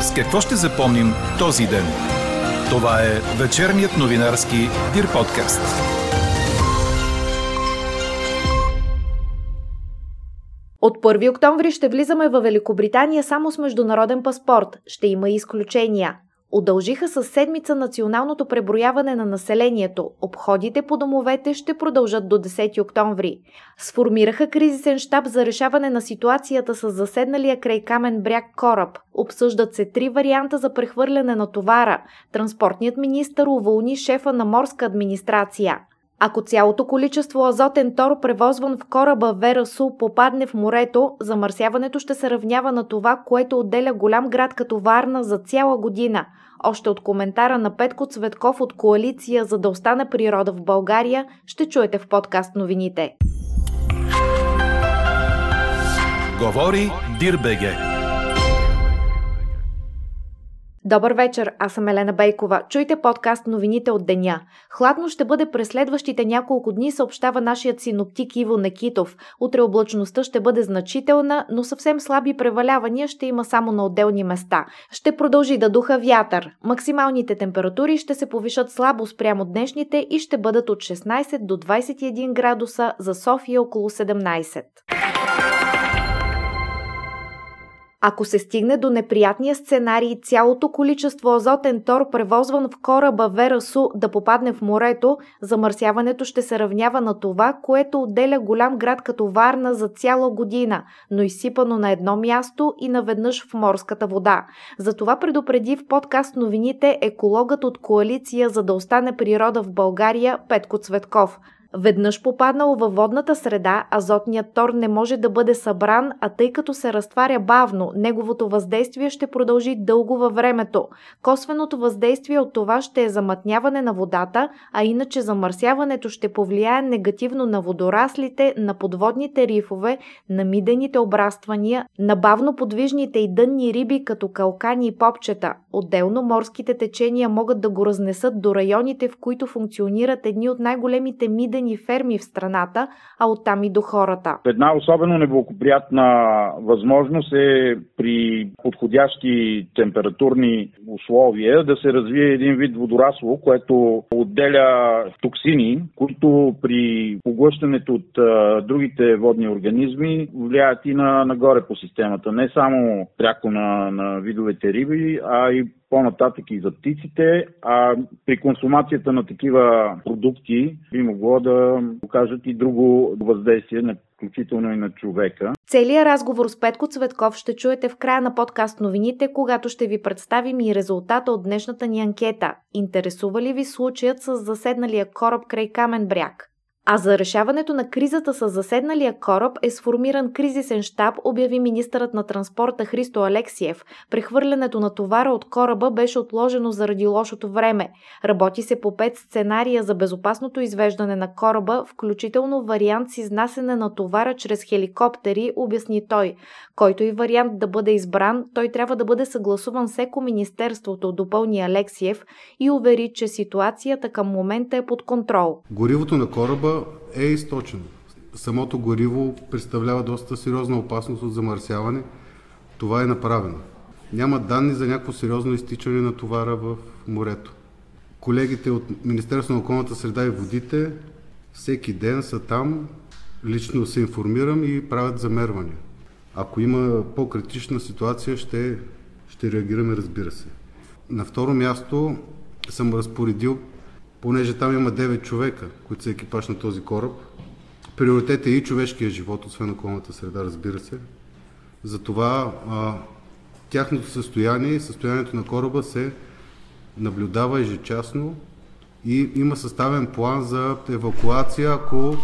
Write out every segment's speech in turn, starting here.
С какво ще запомним този ден? Това е вечерният новинарски Дир подкаст. От 1 октомври ще влизаме в Великобритания само с международен паспорт. Ще има изключения. Удължиха с седмица националното преброяване на населението. Обходите по домовете ще продължат до 10 октомври. Сформираха кризисен штаб за решаване на ситуацията с заседналия край камен бряг кораб. Обсъждат се три варианта за прехвърляне на товара. Транспортният министр уволни шефа на морска администрация. Ако цялото количество азотен тор, превозван в кораба Верасу, попадне в морето, замърсяването ще се равнява на това, което отделя голям град като Варна за цяла година. Още от коментара на Петко Цветков от Коалиция за да остане природа в България ще чуете в подкаст новините. Говори Дирбеге. Добър вечер, аз съм Елена Бейкова. Чуйте подкаст новините от деня. Хладно ще бъде през следващите няколко дни, съобщава нашият синоптик Иво Некитов. Утре облачността ще бъде значителна, но съвсем слаби превалявания ще има само на отделни места. Ще продължи да духа вятър. Максималните температури ще се повишат слабо спрямо днешните и ще бъдат от 16 до 21 градуса, за София около 17. Ако се стигне до неприятния сценарий цялото количество азотен тор, превозван в кораба Верасу, да попадне в морето, замърсяването ще се равнява на това, което отделя голям град като Варна за цяла година, но изсипано на едно място и наведнъж в морската вода. Затова предупреди в подкаст новините екологът от коалиция за да остане природа в България Петко Цветков – Веднъж попаднал във водната среда, азотният тор не може да бъде събран, а тъй като се разтваря бавно, неговото въздействие ще продължи дълго във времето. Косвеното въздействие от това ще е замътняване на водата, а иначе замърсяването ще повлияе негативно на водораслите, на подводните рифове, на мидените обраствания, на бавно подвижните и дънни риби като калкани и попчета. Отделно морските течения могат да го разнесат до районите, в които функционират едни от най-големите мидени производствени ферми в страната, а оттам и до хората. Една особено неблагоприятна възможност е при подходящи температурни условия да се развие един вид водорасло, което отделя токсини, които при поглъщането от другите водни организми влияят и на, нагоре по системата. Не само пряко на, на видовете риби, а и по-нататък и за птиците, а при консумацията на такива продукти би могло да окажат и друго въздействие, включително и на човека. Целият разговор с Петко Цветков ще чуете в края на подкаст новините, когато ще ви представим и резултата от днешната ни анкета. Интересува ли ви случаят с заседналия кораб край Камен бряг? А за решаването на кризата с заседналия кораб е сформиран кризисен штаб, обяви министърът на транспорта Христо Алексиев. Прехвърлянето на товара от кораба беше отложено заради лошото време. Работи се по пет сценария за безопасното извеждане на кораба, включително вариант с изнасене на товара чрез хеликоптери, обясни той. Който и вариант да бъде избран, той трябва да бъде съгласуван с министерството, допълни Алексиев и увери, че ситуацията към момента е под контрол. Горивото на кораба е източено. Самото гориво представлява доста сериозна опасност от замърсяване. Това е направено. Няма данни за някакво сериозно изтичане на товара в морето. Колегите от Министерство на околната среда и водите всеки ден са там, лично се информирам и правят замервания. Ако има по-критична ситуация, ще, ще реагираме, разбира се. На второ място съм разпоредил понеже там има 9 човека, които са екипаж на този кораб. Приоритет е и човешкия живот, освен околната среда, разбира се. Затова а, тяхното състояние и състоянието на кораба се наблюдава ежечасно и има съставен план за евакуация, ако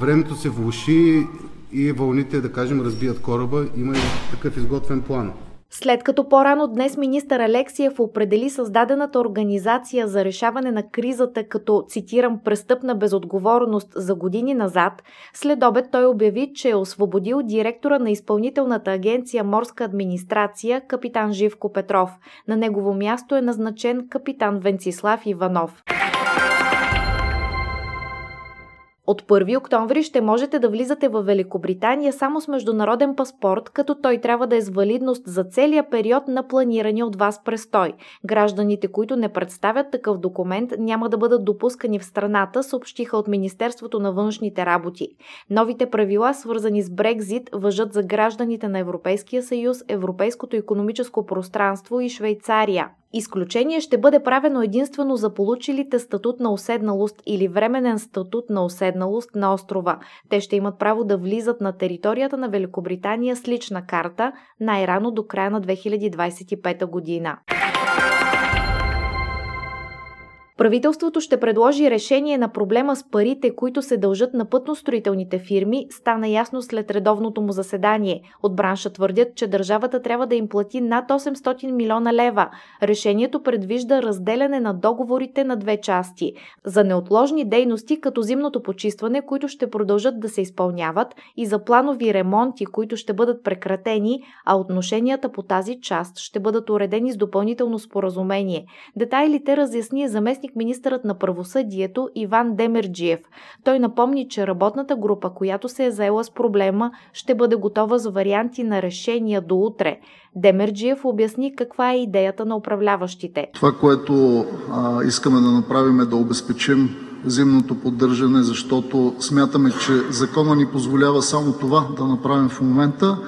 времето се влуши и вълните, да кажем, разбият кораба, има и такъв изготвен план. След като по-рано днес министър Алексиев определи създадената организация за решаване на кризата като, цитирам, престъпна безотговорност за години назад, след обед той обяви, че е освободил директора на изпълнителната агенция Морска администрация капитан Живко Петров. На негово място е назначен капитан Венцислав Иванов. От 1 октомври ще можете да влизате в Великобритания само с международен паспорт, като той трябва да е с валидност за целия период на планирания от вас престой. Гражданите, които не представят такъв документ, няма да бъдат допускани в страната, съобщиха от Министерството на външните работи. Новите правила, свързани с Брекзит, въжат за гражданите на Европейския съюз, Европейското економическо пространство и Швейцария. Изключение ще бъде правено единствено за получилите статут на уседналост или временен статут на уседналост на острова. Те ще имат право да влизат на територията на Великобритания с лична карта най-рано до края на 2025 година. Правителството ще предложи решение на проблема с парите, които се дължат на пътностроителните фирми, стана ясно след редовното му заседание. От бранша твърдят, че държавата трябва да им плати над 800 милиона лева. Решението предвижда разделяне на договорите на две части. За неотложни дейности, като зимното почистване, които ще продължат да се изпълняват, и за планови ремонти, които ще бъдат прекратени, а отношенията по тази част ще бъдат уредени с допълнително споразумение. Детайлите разясни заместник заместник министърът на правосъдието Иван Демерджиев. Той напомни, че работната група, която се е заела с проблема, ще бъде готова за варианти на решения до утре. Демерджиев обясни каква е идеята на управляващите. Това, което а, искаме да направим е да обезпечим зимното поддържане, защото смятаме, че закона ни позволява само това да направим в момента,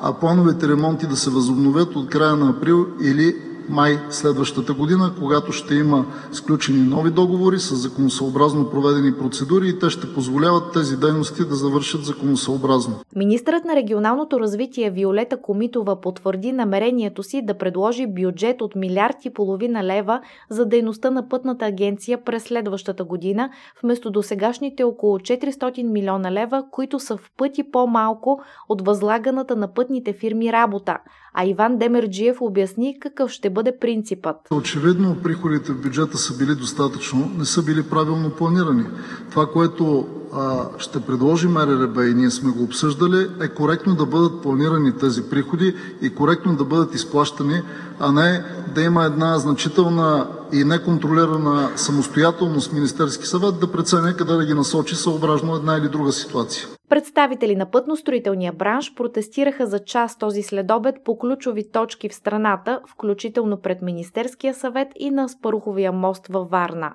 а плановите ремонти да се възобновят от края на април или май следващата година, когато ще има сключени нови договори с законосъобразно проведени процедури и те ще позволяват тези дейности да завършат законосъобразно. Министърът на регионалното развитие Виолета Комитова потвърди намерението си да предложи бюджет от милиард и половина лева за дейността на пътната агенция през следващата година, вместо до сегашните около 400 милиона лева, които са в пъти по-малко от възлаганата на пътните фирми работа. А Иван Демерджиев обясни какъв ще бъде принципът. Очевидно приходите в бюджета са били достатъчно, не са били правилно планирани. Това, което а, ще предложи МРРБ и ние сме го обсъждали, е коректно да бъдат планирани тези приходи и коректно да бъдат изплащани, а не да има една значителна и неконтролирана самостоятелност Министерски съвет да преценя къде да ги насочи съобразно една или друга ситуация. Представители на пътностроителния бранш протестираха за час този следобед по ключови точки в страната, включително пред Министерския съвет и на Спаруховия мост във Варна.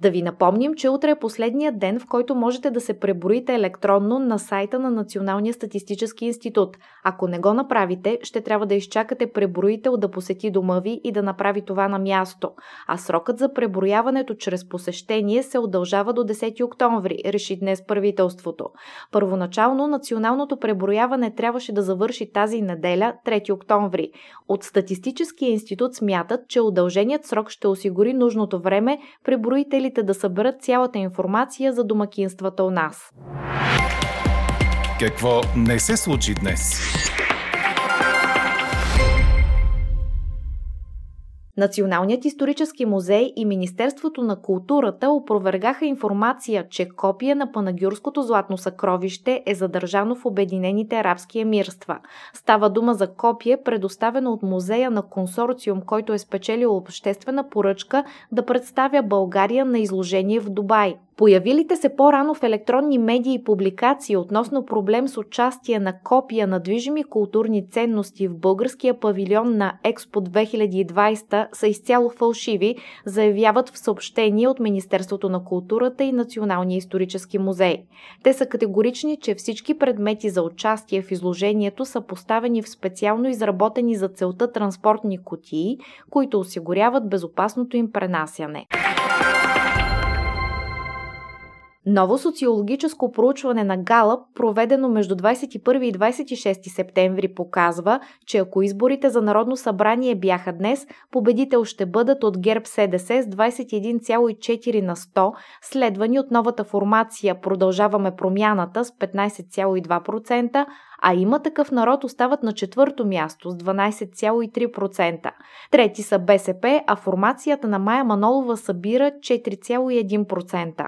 Да ви напомним, че утре е последният ден, в който можете да се преброите електронно на сайта на Националния статистически институт. Ако не го направите, ще трябва да изчакате преброител да посети дома ви и да направи това на място. А срокът за преброяването чрез посещение се удължава до 10 октомври, реши днес правителството. Първоначално националното преброяване трябваше да завърши тази неделя, 3 октомври. От Статистическия институт смятат, че удълженият срок ще осигури нужното време преброители родителите да съберат цялата информация за домакинствата у нас. Какво не се случи днес? Националният исторически музей и Министерството на културата опровергаха информация, че копия на Панагюрското златно съкровище е задържано в Обединените арабски емирства. Става дума за копие, предоставено от музея на консорциум, който е спечелил обществена поръчка да представя България на изложение в Дубай. Появилите се по-рано в електронни медии публикации относно проблем с участие на копия на движими културни ценности в българския павилион на Експо 2020 са изцяло фалшиви, заявяват в съобщение от Министерството на културата и Националния исторически музей. Те са категорични, че всички предмети за участие в изложението са поставени в специално изработени за целта транспортни кутии, които осигуряват безопасното им пренасяне. Ново социологическо проучване на Галъп, проведено между 21 и 26 септември, показва, че ако изборите за Народно събрание бяха днес, победител ще бъдат от ГЕРБ СДС с 21,4 на 100, следвани от новата формация Продължаваме промяната с 15,2%, а има такъв народ остават на четвърто място с 12,3%. Трети са БСП, а формацията на Майя Манолова събира 4,1%.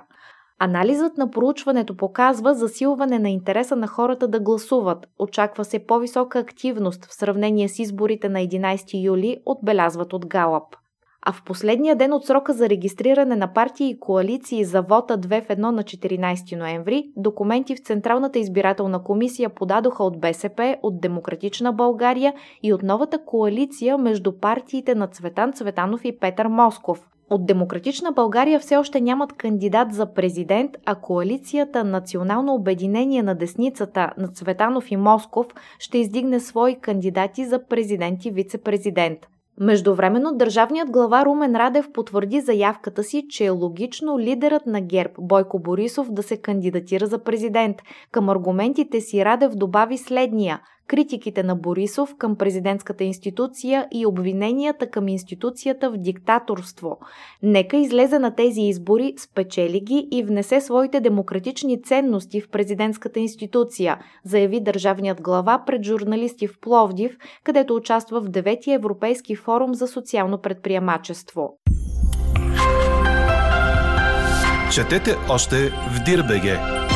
Анализът на проучването показва засилване на интереса на хората да гласуват. Очаква се по-висока активност в сравнение с изборите на 11 юли, отбелязват от Галап. а в последния ден от срока за регистриране на партии и коалиции за вота 2 в 1 на 14 ноември, документи в Централната избирателна комисия подадоха от БСП, от Демократична България и от новата коалиция между партиите на Цветан Цветанов и Петър Москов. От Демократична България все още нямат кандидат за президент, а коалицията Национално обединение на десницата на Цветанов и Москов ще издигне свои кандидати за президент и вице-президент. Междувременно държавният глава Румен Радев потвърди заявката си, че е логично лидерът на ГЕРБ Бойко Борисов да се кандидатира за президент. Към аргументите си Радев добави следния – критиките на Борисов към президентската институция и обвиненията към институцията в диктаторство. Нека излезе на тези избори, спечели ги и внесе своите демократични ценности в президентската институция, заяви държавният глава пред журналисти в Пловдив, където участва в 9 Европейски форум за социално предприемачество. Четете още в Дирбеге!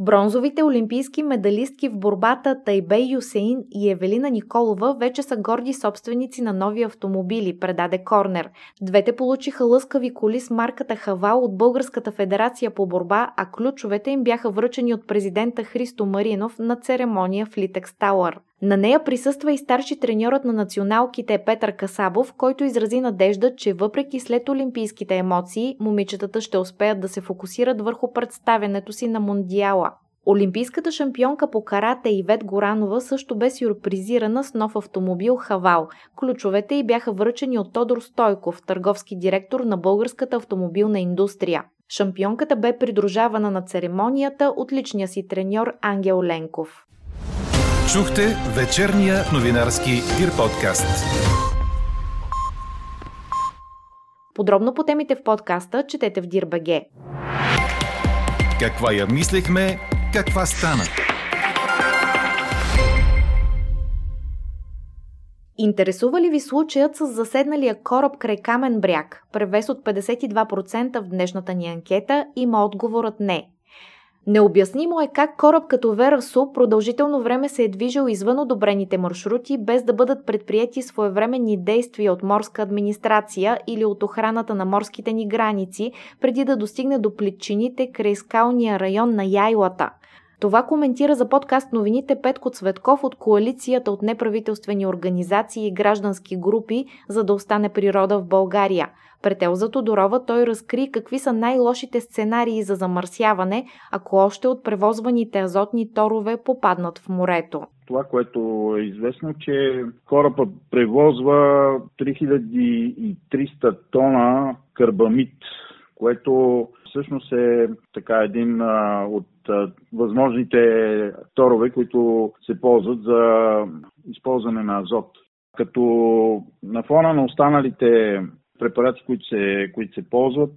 Бронзовите олимпийски медалистки в борбата Тайбей Юсеин и Евелина Николова вече са горди собственици на нови автомобили, предаде Корнер. Двете получиха лъскави коли с марката Хавал от Българската федерация по борба, а ключовете им бяха връчени от президента Христо Маринов на церемония в Литекс Тауър. На нея присъства и старши треньорът на националките Петър Касабов, който изрази надежда, че въпреки след олимпийските емоции, момичетата ще успеят да се фокусират върху представянето си на Мондиала. Олимпийската шампионка по карате Ивет Горанова също бе сюрпризирана с нов автомобил Хавал. Ключовете й бяха връчени от Тодор Стойков, търговски директор на българската автомобилна индустрия. Шампионката бе придружавана на церемонията от личния си треньор Ангел Ленков. Чухте вечерния новинарски Дир подкаст. Подробно по темите в подкаста четете в Дирбаге. Каква я мислехме, каква стана? Интересува ли ви случаят с заседналия кораб край Камен бряг? Превес от 52% в днешната ни анкета има отговорът не. Необяснимо е как кораб като Верасу продължително време се е движил извън одобрените маршрути, без да бъдат предприяти своевременни действия от морска администрация или от охраната на морските ни граници, преди да достигне до плитчините край скалния район на Яйлата. Това коментира за подкаст новините Петко Цветков от коалицията от неправителствени организации и граждански групи, за да остане природа в България. Пред Елза Тодорова той разкри какви са най-лошите сценарии за замърсяване, ако още от превозваните азотни торове попаднат в морето. Това, което е известно, че корабът превозва 3300 тона карбамид, което всъщност е така един а, от възможните торове, които се ползват за използване на азот. Като на фона на останалите препарати, които се, които се ползват,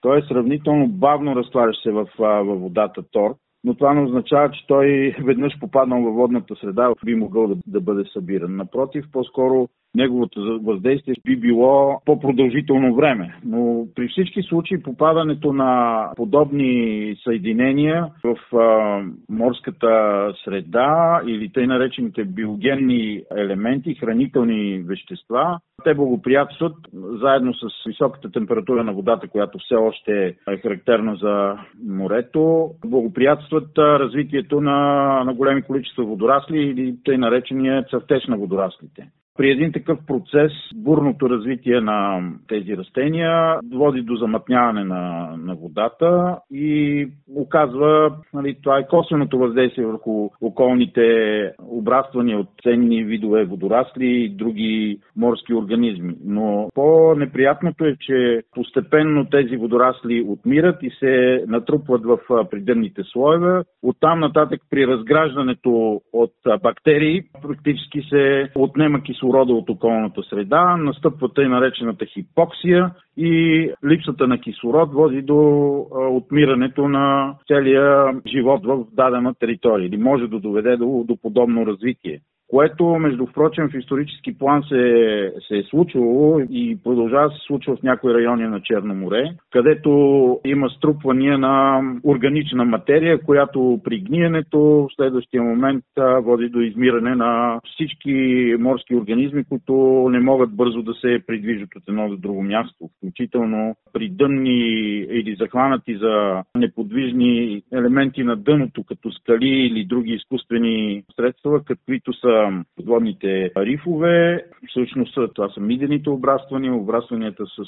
той е сравнително бавно разтварящ се в, във водата тор, но това не означава, че той веднъж попаднал във водната среда би могъл да, да бъде събиран. Напротив, по-скоро неговото въздействие би било по-продължително време. Но при всички случаи попадането на подобни съединения в а, морската среда или тъй наречените биогенни елементи, хранителни вещества, те благоприятстват заедно с високата температура на водата, която все още е характерна за морето, благоприятстват развитието на, на големи количества водорасли или тъй наречения цъфтеж на водораслите. При един такъв процес бурното развитие на тези растения води до замътняване на, на водата и оказва, нали, това е косвеното въздействие върху околните обраствания от ценни видове водорасли и други морски организми. Но по-неприятното е, че постепенно тези водорасли отмират и се натрупват в придънните слоеве. Оттам нататък при разграждането от бактерии практически се отнема кислород кислорода от околната среда, настъпва тъй наречената хипоксия и липсата на кислород води до отмирането на целия живот в дадена територия или може да доведе до, до подобно развитие. Което между впрочем в исторически план се, се е случвало и продължава да се случва в някои райони на Черно море, където има струпвания на органична материя, която при гниенето в следващия момент води до измиране на всички морски организми, които не могат бързо да се придвижат от едно до друго място, включително при дънни или захванати за неподвижни елементи на дъното, като скали или други изкуствени средства, каквито са подводните рифове. Всъщност това са мидените обраствания, обрастванията с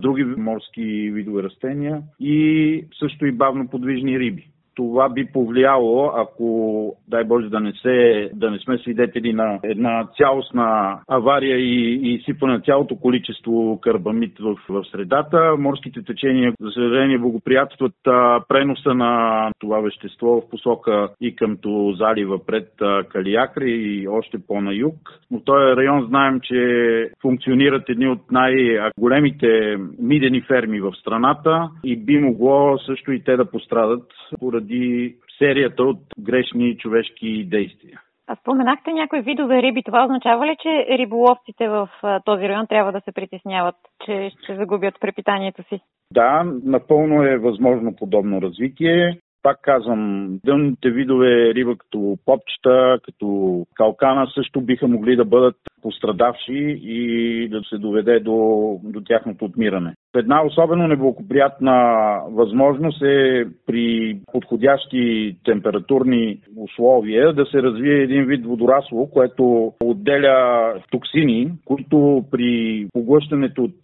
други морски видове растения и също и бавно подвижни риби това би повлияло, ако, дай Боже, да не, се, да не сме свидетели на една цялостна авария и, и сипа на цялото количество карбамид в, в средата. Морските течения, за съжаление, благоприятстват а, преноса на това вещество в посока и къмто залива пред а, Калиакри и още по-на юг. Но този район знаем, че функционират едни от най-големите мидени ферми в страната и би могло също и те да пострадат поради поради серията от грешни човешки действия. А споменахте някои видове риби. Това означава ли, че риболовците в този район трябва да се притесняват, че ще загубят препитанието си? Да, напълно е възможно подобно развитие. Пак казвам, дънните видове риба като попчета, като калкана също биха могли да бъдат пострадавши и да се доведе до, до тяхното отмиране. Една особено неблагоприятна възможност е при подходящи температурни условия да се развие един вид водорасло, което отделя токсини, които при поглъщането от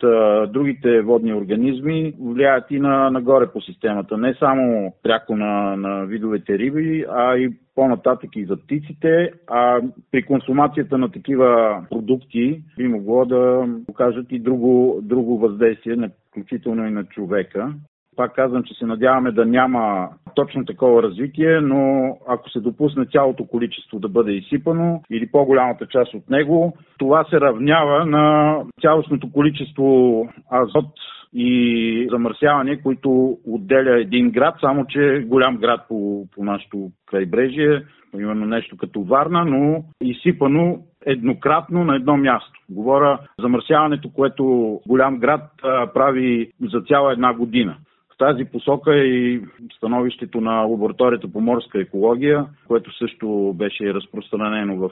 другите водни организми влияят и на, нагоре по системата. Не само пряко на, на видовете риби, а и по-нататък и за птиците, а при консумацията на такива продукти би могло да окажат и друго, друго въздействие, включително и на човека. Пак казвам, че се надяваме да няма точно такова развитие, но ако се допусне цялото количество да бъде изсипано или по-голямата част от него, това се равнява на цялостното количество азот и замърсяване, които отделя един град, само че голям град по, по нашото крайбрежие, именно нещо като Варна, но изсипано еднократно на едно място. Говоря замърсяването, което голям град прави за цяла една година. В тази посока е и становището на лабораторията по морска екология, което също беше разпространено в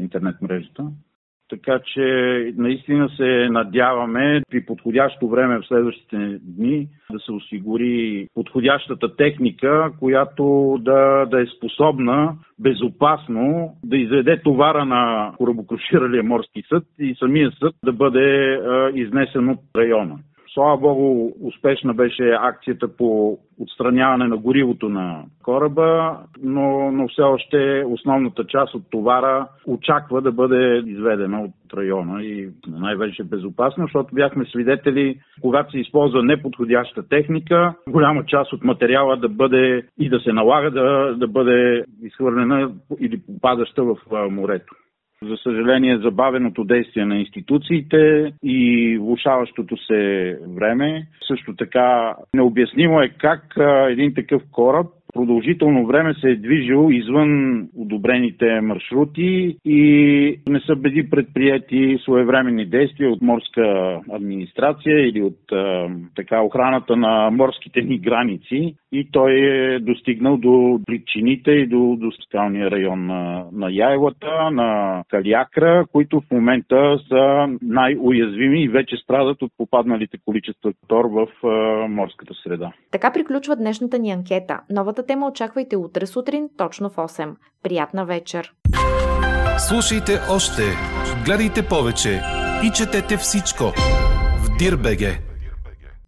интернет мрежата. Така че наистина се надяваме при подходящо време в следващите дни да се осигури подходящата техника, която да, да е способна безопасно да изведе товара на корабокруширалия морски съд и самия съд да бъде а, изнесен от района. Слава Богу, успешна беше акцията по отстраняване на горивото на кораба, но, но все още основната част от товара очаква да бъде изведена от района и най-вече безопасно, защото бяхме свидетели, когато се използва неподходяща техника, голяма част от материала да бъде и да се налага да, да бъде изхвърлена или попадаща в морето. За съжаление, забавеното действие на институциите и влушаващото се време. Също така необяснимо е как един такъв кораб продължително време се е движил извън одобрените маршрути и не са били предприяти своевременни действия от морска администрация или от така охраната на морските ни граници и той е достигнал до причините и до, до скалния район на, на Яйлата, на Калиакра, които в момента са най-уязвими и вече страдат от попадналите количества тор в а, морската среда. Така приключва днешната ни анкета. Новата тема очаквайте утре сутрин, точно в 8. Приятна вечер! Слушайте още, гледайте повече и четете всичко в Дирбеге.